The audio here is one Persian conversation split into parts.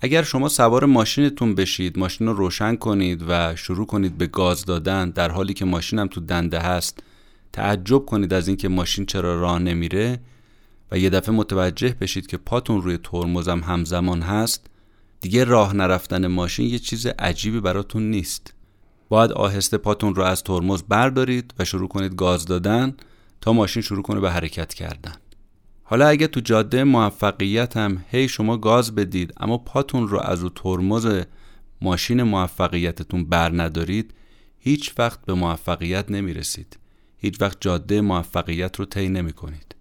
اگر شما سوار ماشینتون بشید ماشین رو روشن کنید و شروع کنید به گاز دادن در حالی که ماشینم تو دنده هست تعجب کنید از اینکه ماشین چرا راه نمیره و یه دفعه متوجه بشید که پاتون روی ترمزم همزمان هست دیگه راه نرفتن ماشین یه چیز عجیبی براتون نیست. باید آهسته پاتون رو از ترمز بردارید و شروع کنید گاز دادن تا ماشین شروع کنه به حرکت کردن. حالا اگه تو جاده موفقیت هم هی شما گاز بدید اما پاتون رو از رو ترمز ماشین موفقیتتون بر ندارید هیچ وقت به موفقیت نمی‌رسید. هیچ وقت جاده موفقیت رو طی نمی کنید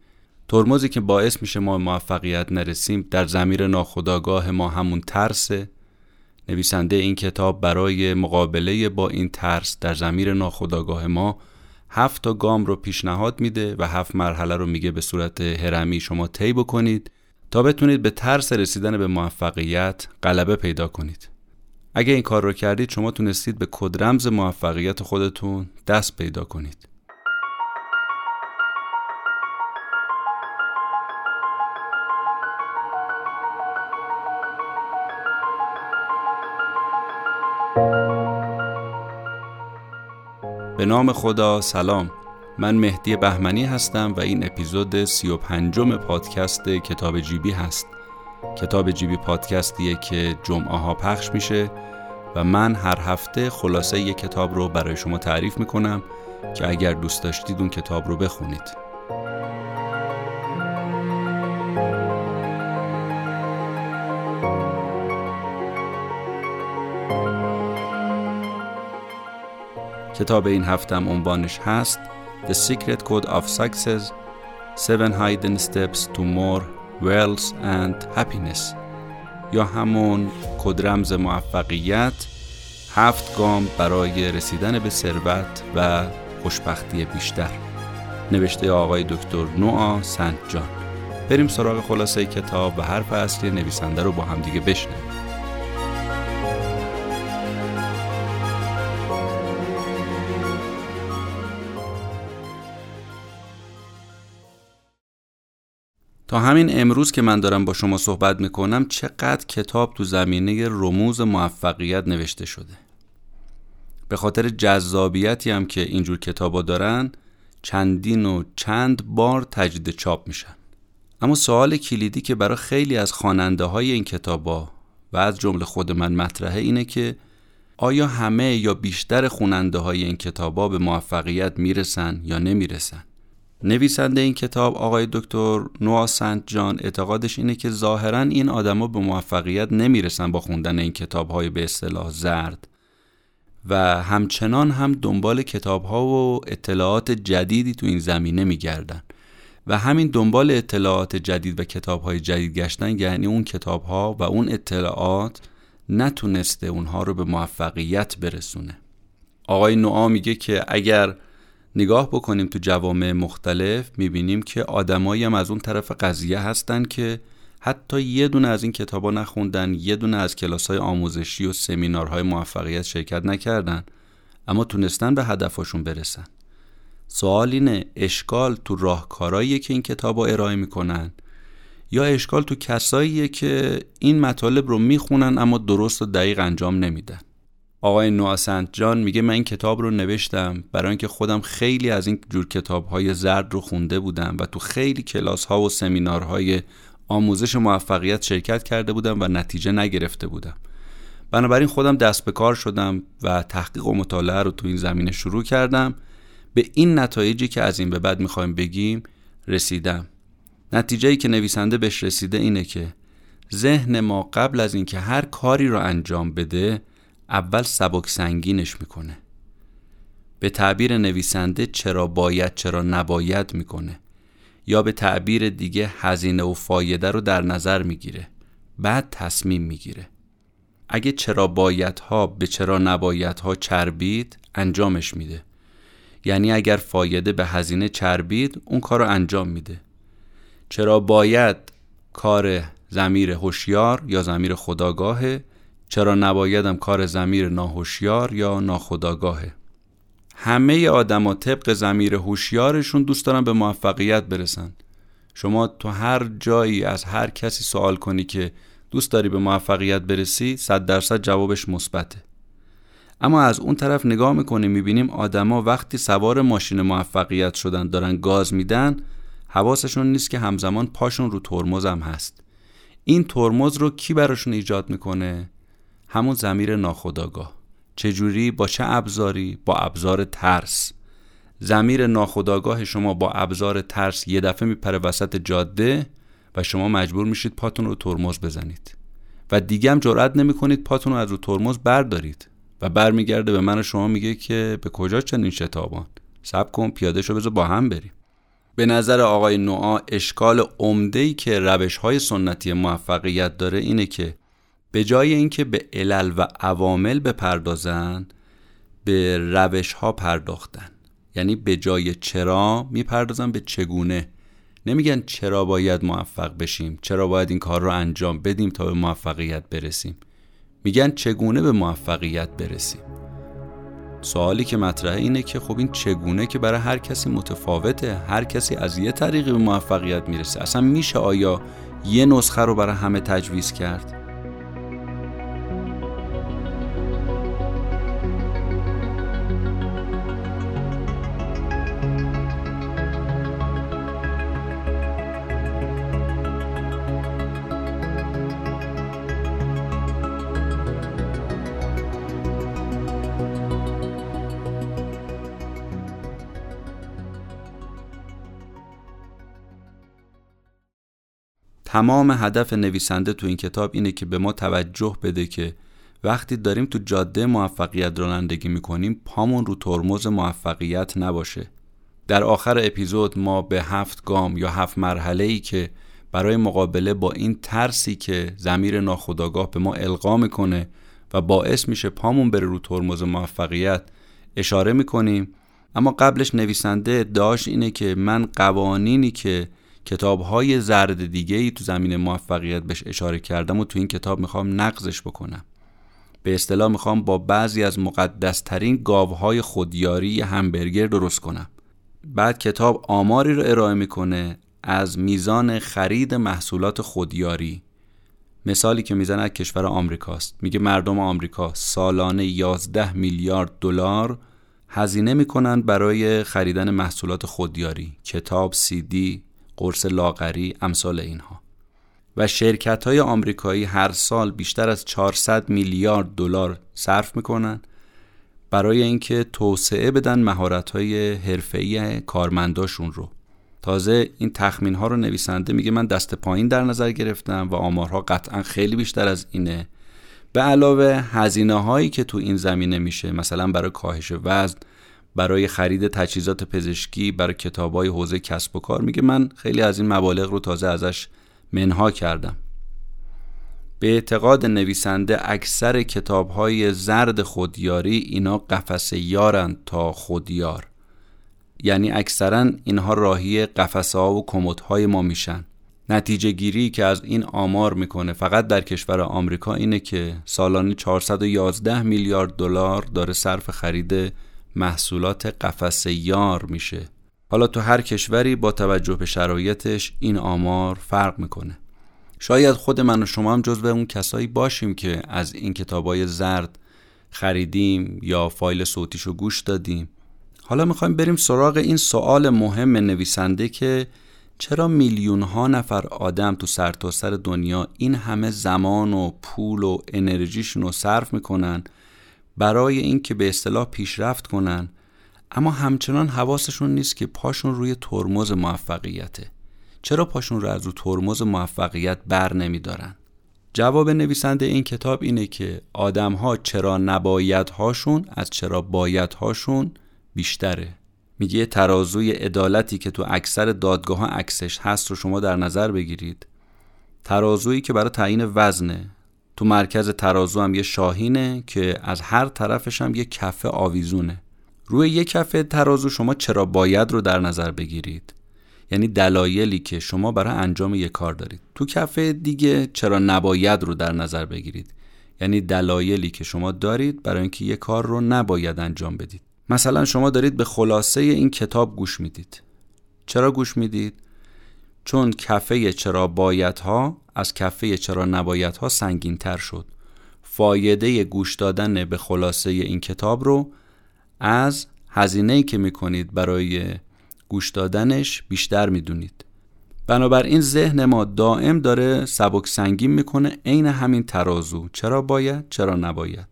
ترمزی که باعث میشه ما موفقیت نرسیم در زمیر ناخداگاه ما همون ترسه. نویسنده این کتاب برای مقابله با این ترس در زمیر ناخداگاه ما هفت تا گام رو پیشنهاد میده و هفت مرحله رو میگه به صورت هرمی شما طی بکنید تا بتونید به ترس رسیدن به موفقیت غلبه پیدا کنید. اگه این کار رو کردید شما تونستید به کدرمز موفقیت خودتون دست پیدا کنید. به نام خدا سلام. من مهدی بهمنی هستم و این اپیزود سی و پنجم پادکست کتاب جیبی هست. کتاب جیبی پادکستیه که جمعه ها پخش میشه و من هر هفته خلاصه یک کتاب رو برای شما تعریف می‌کنم که اگر دوست داشتید اون کتاب رو بخونید. کتاب این هفتم عنوانش هست The Secret Code of Success Seven Hidden Steps to More Wealth and Happiness. یا همون کدرمز موفقیت هفت گام برای رسیدن به ثروت و خوشبختی بیشتر. نوشته آقای دکتر نوآ سنت جان بریم سراغ خلاصه کتاب و حرف اصلی نویسنده رو با همدیگه بشنویم. تا همین امروز که من دارم با شما صحبت می‌کنم چقدر کتاب تو زمینه رموز موفقیت نوشته شده. به خاطر جذابیتی هم که اینجور کتابا دارن چندین و چند بار تجدید چاپ میشن. اما سوال کلیدی که برای خیلی از خواننده های این کتابا و از جمله خود من مطرحه اینه که آیا همه یا بیشتر خوننده های این کتابا به موفقیت می‌رسن یا نمی‌رسن؟ نویسنده این کتاب آقای دکتر نوا سنت جان اعتقادش اینه که ظاهرا این آدما به موفقیت نمی‌رسن با خوندن این کتاب های به اصطلاح زرد و همچنان هم دنبال کتاب ها و اطلاعات جدیدی تو این زمینه میگردن و همین دنبال اطلاعات جدید و کتاب های جدید گشتن یعنی اون کتاب ها و اون اطلاعات نتونسته اونها رو به موفقیت برسونه. آقای نوآ میگه که اگر نگاه بکنیم تو جوامع مختلف می‌بینیم که آدمایی هم از اون طرف قضیه هستن که حتی یه دونه از این کتابا نخوندن یه دونه از کلاس های آموزشی و سمینارهای موفقیت شرکت نکردن اما تونستن به هدفشون برسن. سوال اینه اشکال تو راهکارهاییه که این کتابا ارائه می‌کنن؟ یا اشکال تو کساییه که این مطالب رو می‌خونن اما درست و دقیق انجام نمیدن؟ آقای نواسنت جان میگه من این کتاب رو نوشتم برای اینکه خودم خیلی از این جور کتاب های زرد رو خونده بودم و تو خیلی کلاس ها و سمینارهای آموزش موفقیت شرکت کرده بودم و نتیجه نگرفته بودم. بنابراین خودم دست به کار شدم و تحقیق و مطالعه رو تو این زمینه شروع کردم. به این نتایجی که از این به بعد می‌خوایم بگیم رسیدم. نتیجه که نویسنده بهش رسیده اینه که ذهن ما قبل از اینکه هر کاری رو انجام بده اول سبک سنگینش می‌کنه. به تعبیر نویسنده چرا باید چرا نباید می‌کنه. یا به تعبیر دیگه هزینه و فایده رو در نظر می‌گیره. بعد تصمیم می‌گیره. اگه چرا باید ها به چرا نباید ها چربید انجامش میده. یعنی اگر فایده به هزینه چربید اون کار رو انجام میده. چرا باید کار زمیر هوشیار یا زمیر خداگاهه چرا نبایدم کار زمیر ناهوشیار یا ناخداگاهه همه آدما طبق زمیر هوشیارشون دوست دارن به موفقیت برسن. شما تو هر جایی از هر کسی سوال کنی که دوست داری به موفقیت برسی صد درصد جوابش مثبته. اما از اون طرف نگاه می‌کنیم می‌بینیم آدما وقتی سوار ماشین موفقیت شدن دارن گاز میدن حواسشون نیست که همزمان پاشون رو ترمز هم هست. این ترمز رو کی براشون ایجاد می‌کنه؟ همون زمیر ناخداگاه چجوری؟ با چه ابزاری؟ با ابزار ترس. زمیر ناخداگاه شما با ابزار ترس یه دفعه میپره وسط جاده و شما مجبور میشید پاتون رو ترمز بزنید. و دیگه هم جرأت نمی‌کنید پاتون رو از رو ترمز بردارید. و برمیگرده به من و شما میگه که به کجا چنین شتابان؟ سب کن پیاده شو بذار با هم بریم. به نظر آقای نوعا اشکال عمده ای که روش های سنتی موفقیت داره اینه که به جای اینکه به علل و عوامل بپردازن به روش ها پرداختن. یعنی به جای چرا می‌پردازن به چگونه. نمیگن چرا باید موفق بشیم چرا باید این کار رو انجام بدیم تا به موفقیت برسیم. میگن چگونه به موفقیت برسیم. سوالی که مطرحه اینه که خب این چگونه که برای هر کسی متفاوته هر کسی از یه طریقی به موفقیت می‌رسه. اصلا میشه آیا یه نسخه رو برای همه تجویز کرد؟ تمام هدف نویسنده تو این کتاب اینه که به ما توجه بده که وقتی داریم تو جاده موفقیت رانندگی می‌کنیم پامون رو ترمز موفقیت نباشه. در آخر اپیزود ما به هفت گام یا هفت مرحله ای که برای مقابله با این ترسی که زمیر ناخداگاه به ما القا می‌کنه و باعث میشه پامون بره رو ترمز موفقیت اشاره می‌کنیم. اما قبلش نویسنده ادعاش اینه که من قوانینی که کتاب های زرد دیگه ای تو زمین موفقیت بهش اشاره کردم و تو این کتاب می‌خوام نقضش بکنم. به اصطلاح می‌خوام با بعضی از مقدسترین گاوهای خودیاری همبرگر درست کنم. بعد کتاب آماری رو ارائه می‌کنه از میزان خرید محصولات خودیاری. مثالی که می‌زنه از کشور آمریکاست. میگه مردم آمریکا سالانه 11 میلیارد دلار هزینه می‌کنند برای خریدن محصولات خودیاری. کتاب، سی دی، قرص لاغری امثال اینها. و شرکت های آمریکایی هر سال بیشتر از 400 میلیارد دلار صرف می‌کنن برای اینکه توسعه بدن مهارت های حرفه‌ای کارمنداشون رو. تازه این تخمین ها رو نویسنده میگه من دست پایین در نظر گرفتم و آمارها قطعا خیلی بیشتر از اینه. به علاوه هزینه هایی که تو این زمینه میشه مثلا برای کاهش وزن برای خرید تجهیزات پزشکی برای کتابای حوزه کسب و کار. میگه من خیلی از این مبالغ رو تازه ازش منها کردم. به اعتقاد نویسنده اکثر کتابهای زرد خودیاری اینا قفس یارند تا خودیار. یعنی اکثرا اینها راهی قفسه ها و کمدهای ما میشن. نتیجه گیری که از این آمار می‌کنه فقط در کشور آمریکا اینه که سالانه 411 میلیارد دلار داره صرف خرید محصولات قفس یار میشه. حالا تو هر کشوری با توجه به شرایطش این آمار فرق می‌کنه. شاید خود من و شما هم جزو اون کسایی باشیم که از این کتابای زرد خریدیم یا فایل صوتیشو گوش دادیم. حالا می‌خوایم بریم سراغ این سوال مهم نویسنده که چرا میلیون ها نفر آدم تو سرتاسر سر دنیا این همه زمان و پول و انرژیشون رو صرف می‌کنن برای اینکه به اصطلاح پیشرفت کنن اما همچنان حواسشون نیست که پاشون روی ترمز موفقیته. چرا پاشون رو از رو ترمز موفقیت بر نمیدارن؟ جواب نویسنده این کتاب اینه که آدمها چرا نبایدهاشون از چرا بایدهاشون بیشتره. میگه ترازوی عدالتی که تو اکثر دادگاه ها عکسش هست رو شما در نظر بگیرید. ترازویی که برای تعیین وزنه. تو مرکز ترازو هم یه شاهینه که از هر طرفش هم یه کفه آویزونه. روی یه کفه ترازو شما چرا باید رو در نظر بگیرید؟ یعنی دلایلی که شما برای انجام یه کار دارید. تو کفه دیگه چرا نباید رو در نظر بگیرید؟ یعنی دلایلی که شما دارید برای اینکه یه کار رو نباید انجام بدید. مثلا شما دارید به خلاصه این کتاب گوش می‌دید. چرا گوش می‌دید؟ چون کفه چرا باید ها از کفه چرا نباید ها سنگین تر شد. فایده گوش دادن به خلاصه این کتاب رو از هزینه که می‌کنید برای گوش دادنش بیشتر می‌دونید. بنابراین ذهن ما دائم داره سبک سنگین می‌کنه عین همین ترازو چرا باید چرا نباید.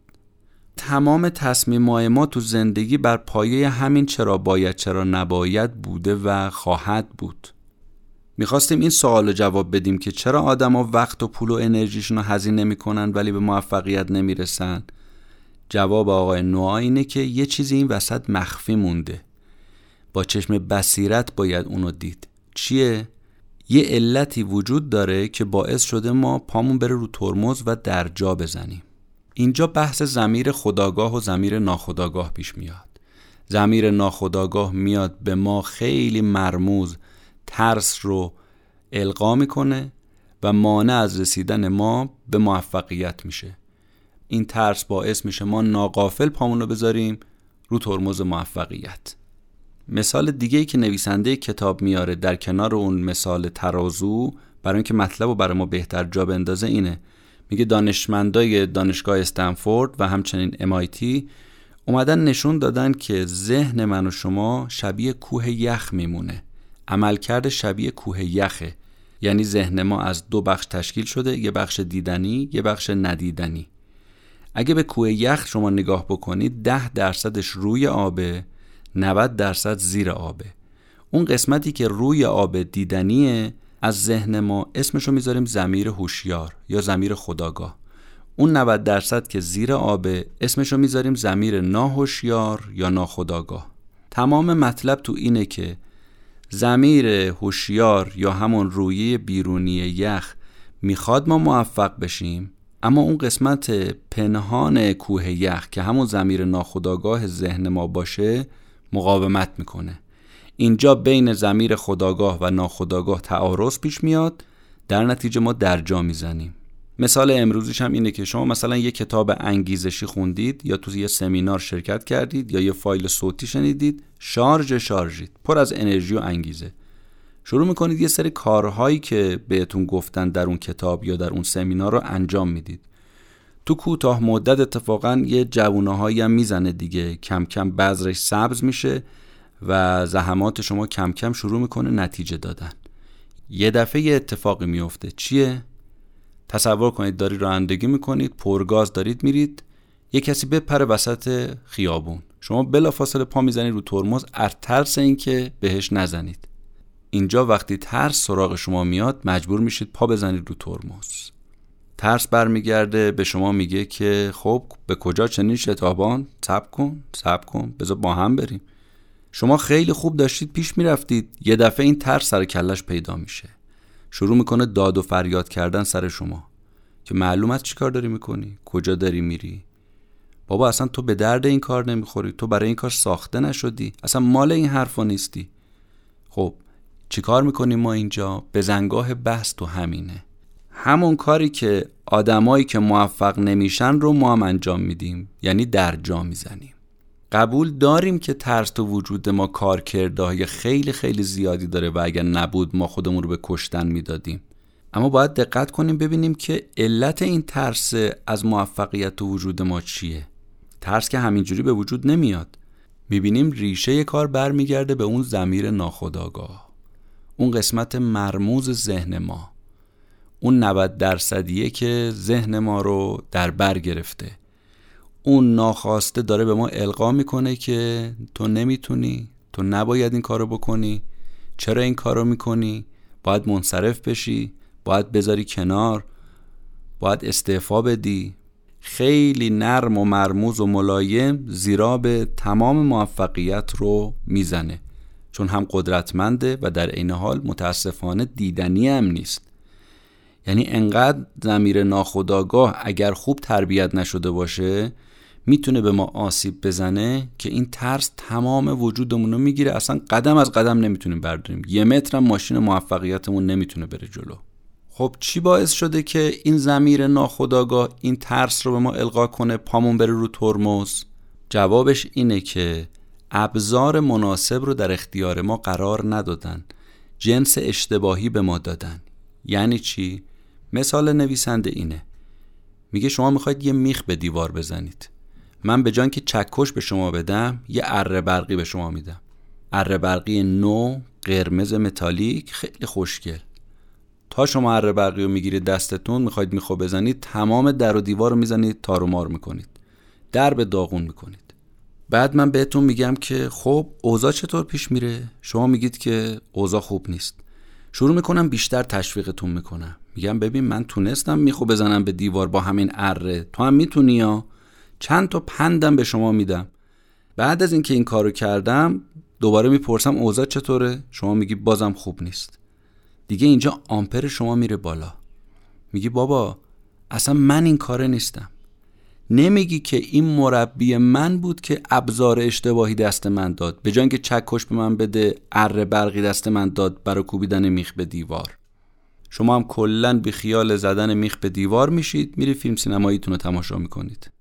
تمام تصمیم ما تو زندگی بر پایه همین چرا باید چرا نباید بوده و خواهد بود. می‌خواستیم این سوال جواب بدیم که چرا آدما وقت و پول و انرژیشون رو هزینه می‌کنن ولی به موفقیت نمی‌رسن؟ جواب آقای نوآ اینه که یه چیزی این وسط مخفی مونده. با چشم بصیرت باید اونو دید. چیه؟ یه علتی وجود داره که باعث شده ما پامون بره رو ترمز و در جا بزنیم. اینجا بحث زمیر خداگاه و زمیر ناخداگاه پیش میاد. زمیر ناخداگاه میاد به ما خیلی مرموز ترس رو القا می‌کنه و مانع از رسیدن ما به موفقیت میشه. این ترس باعث میشه ما ناقافل پامون رو بذاریم رو ترمز موفقیت. مثال دیگه ای که نویسنده کتاب میاره در کنار اون مثال ترازو برای اینکه مطلب رو برای ما بهتر جا بندازه اینه. میگه دانشمندای دانشگاه استنفورد و همچنین MIT اومدن نشون دادن که ذهن من و شما شبیه کوه یخ میمونه. عملکرد شبیه کوه یخه. یعنی ذهن ما از دو بخش تشکیل شده یه بخش دیدنی یه بخش ندیدنی. اگه به کوه یخ شما نگاه بکنید ده درصدش روی آبه 90 درصد زیر آبه. اون قسمتی که روی آب دیدنیه از ذهن ما اسمشو می‌ذاریم زمیر هوشیار یا زمیر خداگاه. اون 90 درصد که زیر آبه اسمشو می‌ذاریم زمیر ناهوشیار یا ناخداگاه. تمام مطلب تو اینه که زمیر هوشیار یا همون رویه بیرونی یخ می‌خواد ما موفق بشیم؟ اما اون قسمت پنهان کوه یخ که همون زمیر ناخداگاه ذهن ما باشه مقاومت می‌کنه. اینجا بین زمیر خداگاه و ناخداگاه تعارض پیش میاد در نتیجه ما درجا می‌زنیم. مثال امروزیش هم اینه که شما مثلا یه کتاب انگیزشی خوندید یا تو یه سمینار شرکت کردید یا یه فایل صوتی شنیدید شارژ شارژید پر از انرژی و انگیزه. شروع می‌کنید یه سری کارهایی که بهتون گفتن در اون کتاب یا در اون سمینار رو انجام می‌دید. تو کوتاه مدت اتفاقا یه جوونه هم می‌زنه دیگه. کم کم بذرش سبز میشه و زحمات شما کم کم شروع می‌کنه نتیجه دادن. یه دفعه یه اتفاقی میفته چیه؟ تصور کنید داری رانندگی می‌کنید پرگاز دارید میرید یه کسی بپره وسط خیابون. شما بلافاصله پا می‌زنید رو ترمز از ترس اینکه بهش نزنید. اینجا وقتی ترس سراغ شما میاد مجبور میشید پا بزنید رو ترمز. ترس برمیگرده به شما میگه که خب به کجا چنین شتابان؟ صبر کن صبر کن بذار با هم بریم. شما خیلی خوب داشتید پیش می‌رفتید. یه دفعه این ترس سر کلش پیدا میشه. شروع می‌کنه داد و فریاد کردن سر شما. که معلوم است چیکار داری می‌کنی؟ کجا داری میری؟ بابا اصلا تو به درد این کار نمی‌خوری. تو برای این کار ساخته نشدی. اصلا مال این حرفا نیستی. خب چیکار می‌کنیم ما اینجا؟ به زنگاه بحث تو همینه. همون کاری که آدمایی که موفق نمیشن رو ما هم انجام میدیم. یعنی در جا می‌زنیم. قبول داریم که ترس تو وجود ما کار کرده خیلی خیلی زیادی داره و اگر نبود ما خودمون رو به کشتن می‌دادیم. اما باید دقت کنیم ببینیم که علت این ترس از موفقیت تو وجود ما چیه. ترس که همینجوری به وجود نمیاد. می‌بینیم ریشه کار برمیگرده به اون زمیر ناخداگاه اون قسمت مرموز ذهن ما. اون 90 درصدیه که ذهن ما رو در بر گرفته. اون ناخواسته داره به ما القا می‌کنه که تو نمی‌تونی تو نباید این کارو بکنی. چرا این کارو می‌کنی؟ باید منصرف بشی باید بذاری کنار باید استعفا بدی. خیلی نرم و مرموز و ملایم زیرا به تمام موفقیت رو می‌زنه. چون هم قدرتمنده و در عین حال متاسفانه دیدنی هم نیست. یعنی انقدر زمیر ناخداگاه اگر خوب تربیت نشده باشه می‌تونه به ما آسیب بزنه که این ترس تمام وجودمون رو می‌گیره. اصلا قدم از قدم نمی‌تونیم برداریم. یه متر ماشین موفقیتمون نمی‌تونه بره جلو. خب چی باعث شده که این زمیر ناخداگاه این ترس رو به ما القا کنه پامون بره رو ترمز؟ جوابش اینه که ابزار مناسب رو در اختیار ما قرار ندادن. جنس اشتباهی به ما دادن. یعنی چی؟ مثال نویسنده اینه. میگه شما می‌خواید یه میخ به دیوار بزنید. من به جان که چکش به شما بدم یه اره برقی به شما میدم. اره برقی نو قرمز متالیک خیلی خوشگل. تا شما اره برقی رو می‌گیرید دستتون می‌خواید میخو بزنید تمام در و دیوار رو می‌زنید تار و مار می‌کنید. در به داغون می‌کنید. بعد من بهتون میگم که خب اوضاع چطور پیش میره؟ شما میگید که اوضاع خوب نیست. شروع می‌کنم بیشتر تشویقتون می‌کنم. میگم ببین من تونستم میخو بزنم به دیوار با همین اره. تو هم می‌تونی یا؟ چند تا پندم به شما میدم. بعد از اینکه این کارو کردم دوباره می‌پرسم اوضاع چطوره؟ شما میگی بازم خوب نیست. دیگه اینجا آمپر شما میره بالا. میگی بابا اصلا من این کاره نیستم. نمیگی که این مربی من بود که ابزار اشتباهی دست من داد. به جای که چکش به من بده اره برقی دست من داد برای کوبیدن میخ به دیوار. شما هم کلا بی خیال زدن میخ به دیوار میشید میری فیلم سینماییتون رو تماشا می‌کنید.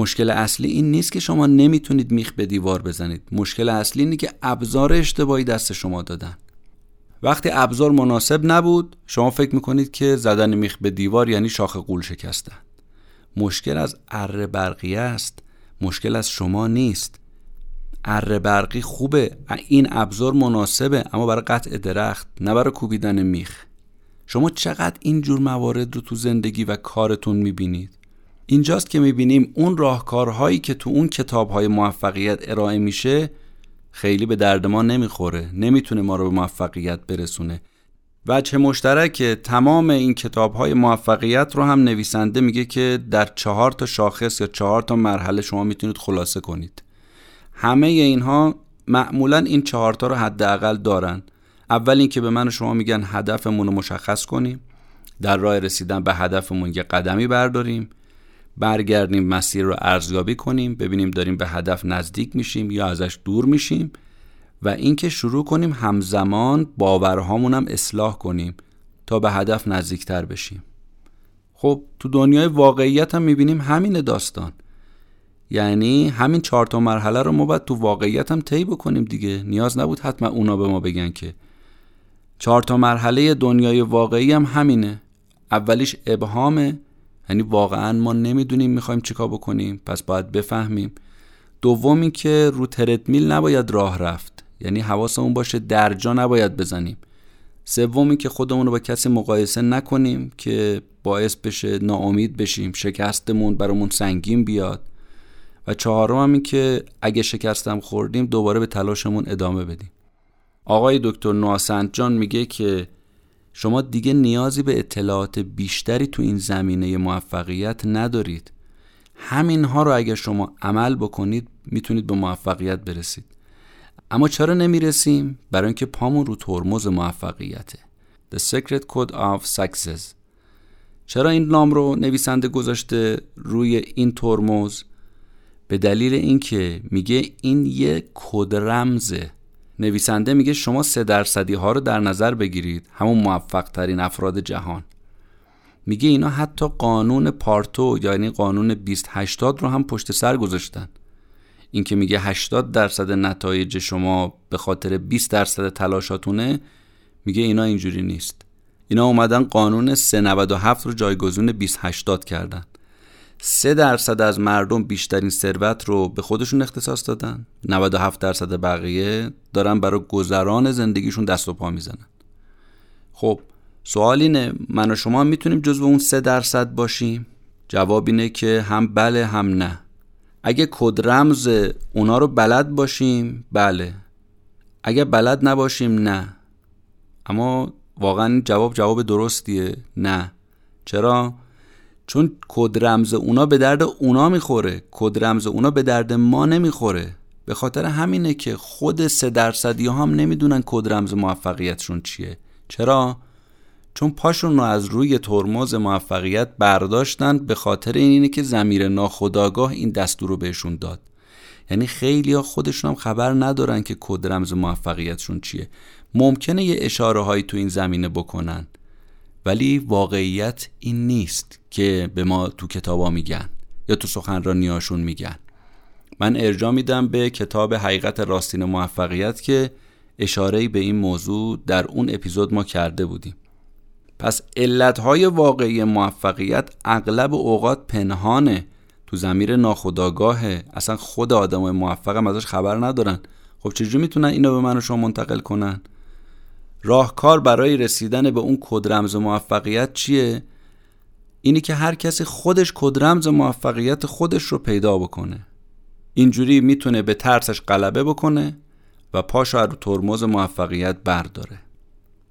مشکل اصلی این نیست که شما نمی‌تونید میخ به دیوار بزنید. مشکل اصلی اینه که ابزار اشتباهی دست شما دادن. وقتی ابزار مناسب نبود شما فکر می‌کنید که زدن میخ به دیوار یعنی شاخ قول شکستن. مشکل از اره برقی است مشکل از شما نیست. اره برقی خوبه این ابزار مناسبه اما برای قطع درخت نه برای کوبیدن میخ. شما چقدر این جور موارد رو تو زندگی و کارتون می‌بینید؟ اینجاست که می‌بینیم اون راهکارهایی که تو اون کتابهای موفقیت ارائه میشه خیلی به درد ما نمی‌خوره. نمی‌تونه ما رو به موفقیت برسونه. وجه مشترک تمام این کتاب های موفقیت رو هم نویسنده میگه که در چهار تا شاخص یا چهار تا مرحله شما می‌تونید خلاصه کنید. همه اینها معمولا این چهار تا رو حداقل دارن. اول اینکه به من و شما میگن هدفمون رو مشخص کنیم. در راه رسیدن به هدفمون یه قدمی برداریم. برگردیم مسیر رو ارزیابی کنیم ببینیم داریم به هدف نزدیک میشیم یا ازش دور میشیم و اینکه شروع کنیم همزمان باورهامون هم اصلاح کنیم تا به هدف نزدیکتر بشیم. خب تو دنیای واقعیت هم می‌بینیم همین داستان. یعنی همین چهار تا مرحله رو ما باید تو واقعیت هم طی بکنیم دیگه. نیاز نبود حتما اونا به ما بگن که. چهار تا مرحله دنیای واقعی هم همینه. اولیش ابهامه. یعنی واقعا ما نمی‌دونیم می‌خوایم چیکار بکنیم. پس باید بفهمیم. دومی که رو تردمیل نباید راه رفت. یعنی حواسمون باشه درجا نباید بزنیم. سومی که خودمون رو با کسی مقایسه نکنیم که باعث بشه ناامید بشیم شکستمون برامون سنگین بیاد. و چهارم هم این که اگه شکستم خوردیم دوباره به تلاشمون ادامه بدیم. آقای دکتر نواسنت جان میگه که شما دیگه نیازی به اطلاعات بیشتری تو این زمینه موفقیت ندارید. همینها رو اگر شما عمل بکنید می‌تونید به موفقیت برسید. اما چرا نمی‌رسیم؟ برای اینکه پامون رو ترمز موفقیته. The Secret Code of Success. چرا این نام رو نویسنده گذاشته روی این ترمز؟ به دلیل اینکه میگه این یه کد رمزه. نویسنده میگه شما سه درصدی ها رو در نظر بگیرید. همون موفق ترین افراد جهان. میگه اینا حتی قانون پارتو یعنی قانون 2080 رو هم پشت سر گذاشتن. این که میگه 80 درصد نتایج شما به خاطر 20 درصد تلاشاتونه میگه اینا اینجوری نیست. اینا اومدن قانون 397 رو جایگزین 2080 کردن. 3 درصد از مردم بیشترین ثروت رو به خودشون اختصاص دادن. 97 درصد بقیه دارن برای گذران زندگیشون دست و پا می‌زنن. خب سوال اینه من و شما می‌تونیم جزو اون 3 درصد باشیم؟ جواب اینه که هم بله هم نه. اگه کد رمز اونا رو بلد باشیم بله. اگه بلد نباشیم نه. اما واقعا جواب جواب درستیه نه. چرا؟ چون کد رمز اونا به درد اونا می‌خوره. کد رمز اونا به درد ما نمی‌خوره. به خاطر همینه که خود سه درصدی هم نمی‌دونن کد رمز موفقیتشون چیه. چرا؟ چون پاشون رو از روی ترمز موفقیت برداشتن به خاطر اینه که زمیر ناخداگاه این دستور رو بهشون داد. یعنی خیلی ها خودشون هم خبر ندارن که کد رمز موفقیتشون چیه. ممکنه یه اشاره هایی تو این زمینه بکنن. ولی واقعیت این نیست که به ما تو کتابا میگن یا تو سخنرانیاشون میگن. من ارجا میدم به کتاب حقیقت راستین موفقیت که اشاره به این موضوع در اون اپیزود ما کرده بودیم. پس علتهای واقعی موفقیت اغلب اوقات پنهانه تو زمیر ناخداگاهه اصلا خود آدم موفق هم ازش خبر ندارن. خب چجوری می‌تونن اینو به من و شما منتقل کنن؟ راهکار برای رسیدن به اون کدرمز موفقیت چیه؟ اینی که هر کسی خودش کدرمز موفقیت خودش رو پیدا بکنه. اینجوری می‌تونه به ترسش غلبه بکنه و پاشو رو ترمز موفقیت برداره.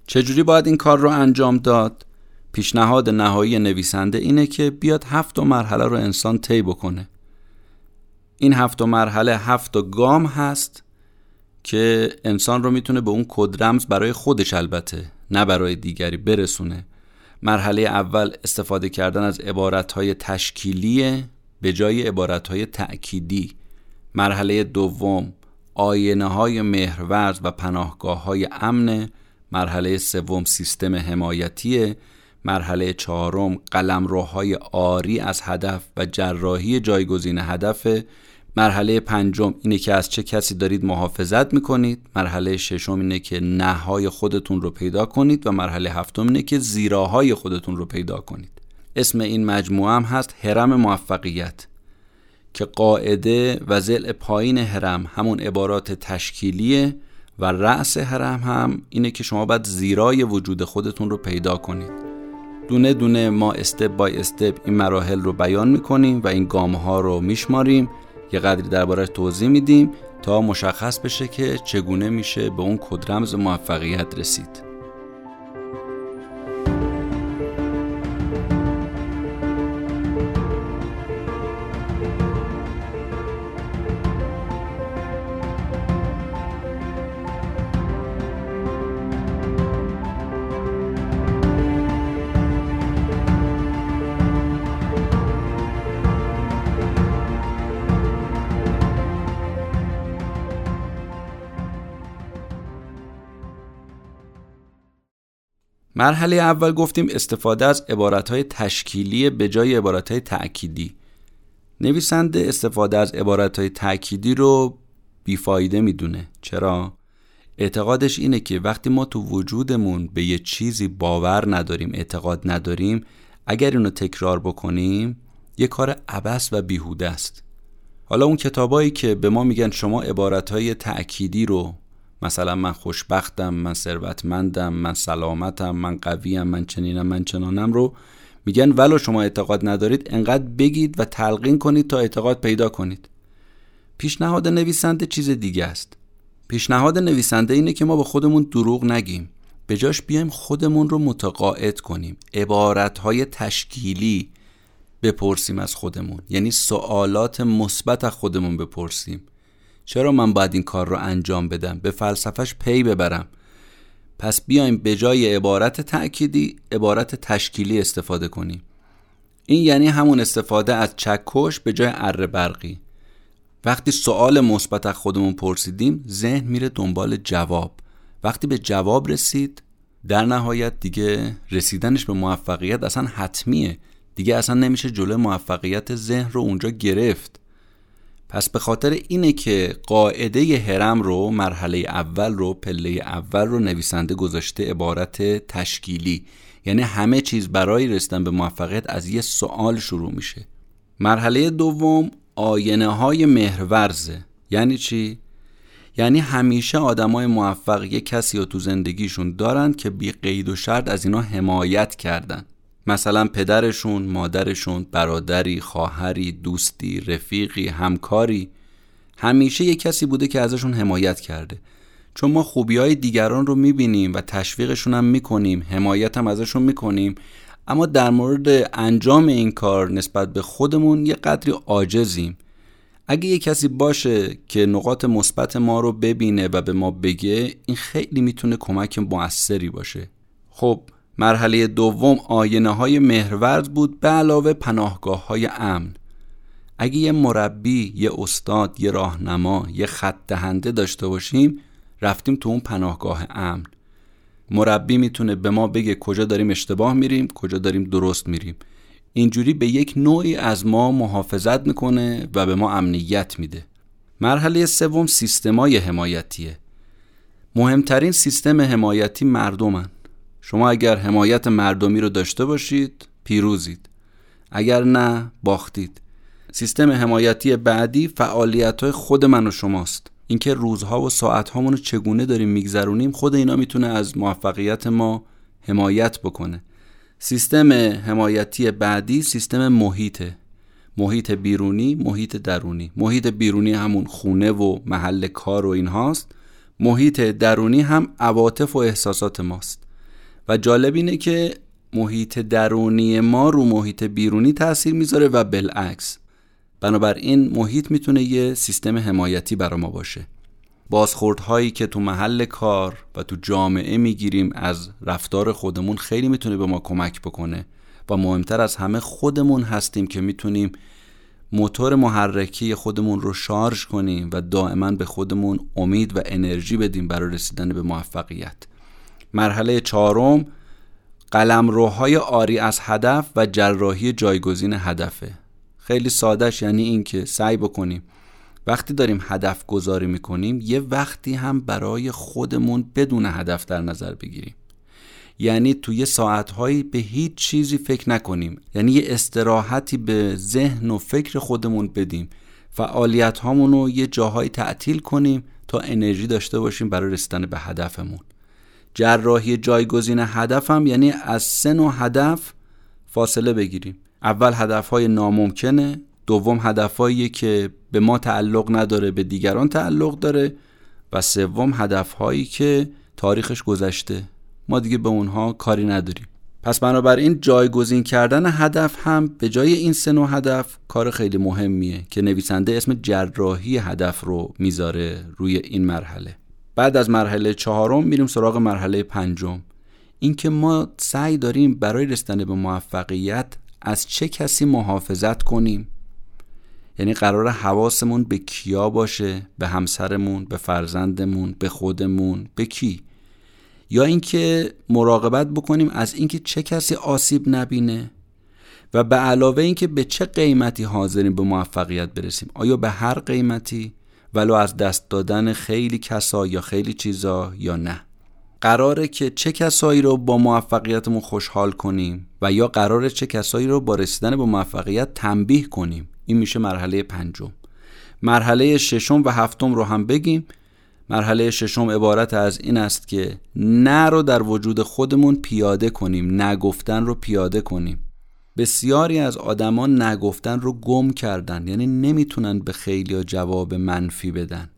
چجوری باید این کار رو انجام داد؟ پیشنهاد نهایی نویسنده اینه که بیاد هفت مرحله رو انسان طی بکنه. این هفت مرحله هفت گام هست که انسان رو می‌تونه به اون کدرمز برای خودش البته نه برای دیگری برسونه. مرحله اول استفاده کردن از عبارتهای تشکیلی به جای عبارتهای تأکیدی. مرحله دوم آینه های مهرورز و پناهگاه های امن. مرحله سوم سیستم حمایتی. مرحله چهارم قلمروهای آری از هدف و جراحی جایگزین هدف. مرحله پنجم اینه که از چه کسی دارید محافظت می‌کنید. مرحله ششم اینه که نهای خودتون رو پیدا کنید و مرحله هفتم اینه که زیراهای خودتون رو پیدا کنید. اسم این مجموعه هم هست هرم موفقیت که قاعده و زل پایین هرم همون عبارات تشکیلیه و رأس هرم هم اینه که شما باید زیرای وجود خودتون رو پیدا کنید. دونه دونه ما استپ بای استپ این مراحل رو بیان می‌کنیم و این گام ها رو میشماریم یه قدری دربارش توضیح میدیم تا مشخص بشه که چگونه میشه به اون کدرمز موفقیت رسید. مرحله اول گفتیم استفاده از عبارتهای تشکیلی به جای عبارتهای تأکیدی. نویسنده استفاده از عبارتهای تأکیدی رو بیفایده می‌دونه. چرا؟ اعتقادش اینه که وقتی ما تو وجودمون به یه چیزی باور نداریم اعتقاد نداریم اگر اینو تکرار بکنیم یه کار عبس و بیهوده است. حالا اون کتابایی که به ما میگن شما عبارتهای تأکیدی رو مثلا من خوشبختم من ثروتمندم من سلامتم من قویم من چنینم من چنانم رو میگن ولو شما اعتقاد ندارید انقدر بگید و تلقین کنید تا اعتقاد پیدا کنید. پیشنهاد نویسنده چیز دیگه است. پیشنهاد نویسنده اینه که ما به خودمون دروغ نگیم. به جاش بیایم خودمون رو متقاعد کنیم. عبارتهای تشکیلی بپرسیم از خودمون. یعنی سوالات مثبت از خودمون بپرسیم. چرا من باید این کار رو انجام بدم؟ به فلسفهش پی ببرم. پس بیایم به جای عبارت تأکیدی عبارت تشکیلی استفاده کنیم. این یعنی همون استفاده از چکش به جای اره برقی. وقتی سوال مثبت از خودمون پرسیدیم ذهن میره دنبال جواب. وقتی به جواب رسید در نهایت دیگه رسیدنش به موفقیت اصلا حتمیه. دیگه اصلا نمیشه جلو موفقیت ذهن رو اونجا گرفت. پس به خاطر اینه که قاعده هرم رو مرحله اول رو پله اول رو نویسنده گذاشته عبارت تشکیلی. یعنی همه چیز برای رسیدن به موفقیت از یه سوال شروع میشه. مرحله دوم آینه های مهرورزه یعنی چی؟ یعنی همیشه آدمای موفق یه کسی رو تو زندگیشون دارن که بی قید و شرط از اینا حمایت کردن. مثلا پدرشون، مادرشون، برادری، خواهری، دوستی، رفیقی، همکاری همیشه یه کسی بوده که ازشون حمایت کرده. چون ما خوبی های دیگران رو می‌بینیم و تشویقشون هم می‌کنیم حمایت هم ازشون می‌کنیم اما در مورد انجام این کار نسبت به خودمون یه قدری عاجزیم. اگه یه کسی باشه که نقاط مثبت ما رو ببینه و به ما بگه این خیلی می‌تونه کمک موثری باشه. خب مرحله دوم آینه های مهرورد بود به علاوه پناهگاه های امن. اگه یه مربی، یه استاد، یه راهنما، یه خط دهنده داشته باشیم رفتیم تو اون پناهگاه امن. مربی می‌تونه به ما بگه کجا داریم اشتباه میریم کجا داریم درست میریم. اینجوری به یک نوعی از ما محافظت می‌کنه و به ما امنیت میده. مرحله سوم سیستمای حمایتیه. مهمترین سیستم حمایتی مردمن. شما اگر حمایت مردمی رو داشته باشید پیروزید. اگر نه باختید. سیستم حمایتی بعدی فعالیت های خود من و شماست. اینکه روزها و ساعت رو چگونه داریم میگذرونیم خود اینا می‌تونه از موفقیت ما حمایت بکنه. سیستم حمایتی بعدی سیستم محیطه. محیط بیرونی محیط درونی. محیط بیرونی همون خونه و محل کار و اینهاست. محیط درونی هم عواطف و احساسات ماست. و جالب اینه که محیط درونی ما رو محیط بیرونی تاثیر می‌ذاره و بالعکس. بنابراین محیط می‌تونه یه سیستم حمایتی برا ما باشه. بازخوردهایی که تو محل کار و تو جامعه می‌گیریم از رفتار خودمون خیلی می‌تونه به ما کمک بکنه و مهمتر از همه خودمون هستیم که می‌تونیم موتور محرکی خودمون رو شارژ کنیم و دائما به خودمون امید و انرژی بدیم برای رسیدن به موفقیت. مرحله چهارم قلمروهای آری از هدف و جراحی جایگزین هدفه. خیلی سادهش یعنی اینکه سعی بکنیم. وقتی داریم هدف گذاری می‌کنیم یه وقتی هم برای خودمون بدون هدف در نظر بگیریم. یعنی توی ساعتهایی به هیچ چیزی فکر نکنیم. یعنی یه استراحتی به ذهن و فکر خودمون بدیم. فعالیت هامون رو یه جاهایی تعطیل کنیم تا انرژی داشته باشیم برای رسیدن به هدفمون. جراحی جایگزین هدفم یعنی از سه نوع هدف فاصله بگیریم. اول هدف های ناممکنه دوم هدفهایی که به ما تعلق نداره به دیگران تعلق داره و سوم هدفهایی که تاریخش گذشته. ما دیگه به اونها کاری نداریم. پس بنابراین جایگزین کردن هدف هم به جای این سه نوع هدف کار خیلی مهمیه که نویسنده اسم جراحی هدف رو می‌ذاره روی این مرحله. بعد از مرحله چهارم میریم سراغ مرحله پنجم. اینکه ما سعی داریم برای رسیدن به موفقیت از چه کسی محافظت کنیم. یعنی قرار حواسمون به کیا باشه؟ به همسرمون به فرزندمون به خودمون به کی؟ یا اینکه مراقبت بکنیم از اینکه چه کسی آسیب نبینه؟ و به علاوه اینکه به چه قیمتی حاضریم به موفقیت برسیم؟ آیا به هر قیمتی؟ ولو از دست دادن خیلی کسا یا خیلی چیزا یا نه. قراره که چه کسایی رو با موفقیتمون خوشحال کنیم و یا قراره چه کسایی رو با رسیدن به موفقیت تنبیه کنیم. این میشه مرحله پنجم. مرحله ششم و هفتم رو هم بگیم. مرحله ششم عبارت از این است که نه رو در وجود خودمون پیاده کنیم نگفتن رو پیاده کنیم. بسیاری از آدما نگفتن رو گم کردن یعنی نمی‌تونن به خیلی جواب منفی بدن.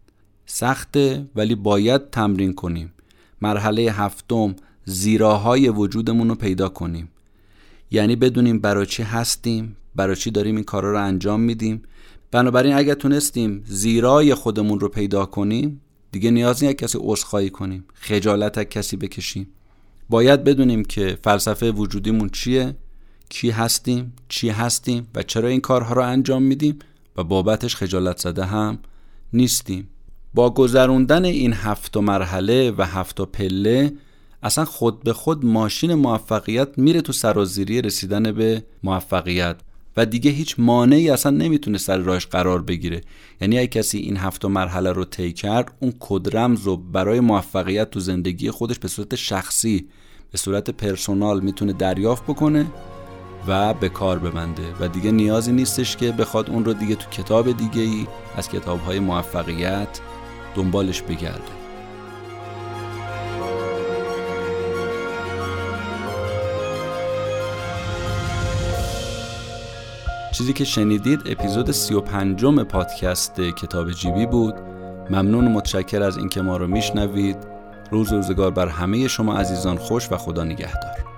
سخته ولی باید تمرین کنیم. مرحله هفتم زیراهای وجودمون رو پیدا کنیم. یعنی بدونیم برای چی هستیم برای چی داریم این کارا رو انجام میدیم. بنابراین اگر تونستیم زیرای خودمون رو پیدا کنیم دیگه نیاز نیست کسی عذرخواهی کنیم خجالت از کسی بکشیم. باید بدونیم که فلسفه وجودیمون چیه. کی هستیم چی هستیم و چرا این کارها رو انجام میدیم و بابتش خجالت زده هم نیستیم. با گذروندن این هفت مرحله و هفت پله اصلا خود به خود ماشین موفقیت میره تو سرازیری رسیدن به موفقیت. و دیگه هیچ مانعی اصلا نمی‌تونه سر راهش قرار بگیره. یعنی اگه کسی این هفت مرحله رو طی کرد اون کدرمز رو برای موفقیت تو زندگی خودش به صورت شخصی به صورت پرسونال می‌تونه دریافت بکنه. و به کار ببنده. و دیگه نیازی نیستش که بخواد اون رو دیگه تو کتاب دیگه ای از کتاب های موفقیت دنبالش بگرده. چیزی که شنیدید اپیزود 35 پادکست کتاب جیبی بود. ممنون و متشکر از اینکه ما رو میشنوید. روز روزگار بر همه شما عزیزان خوش و خدا نگهدار.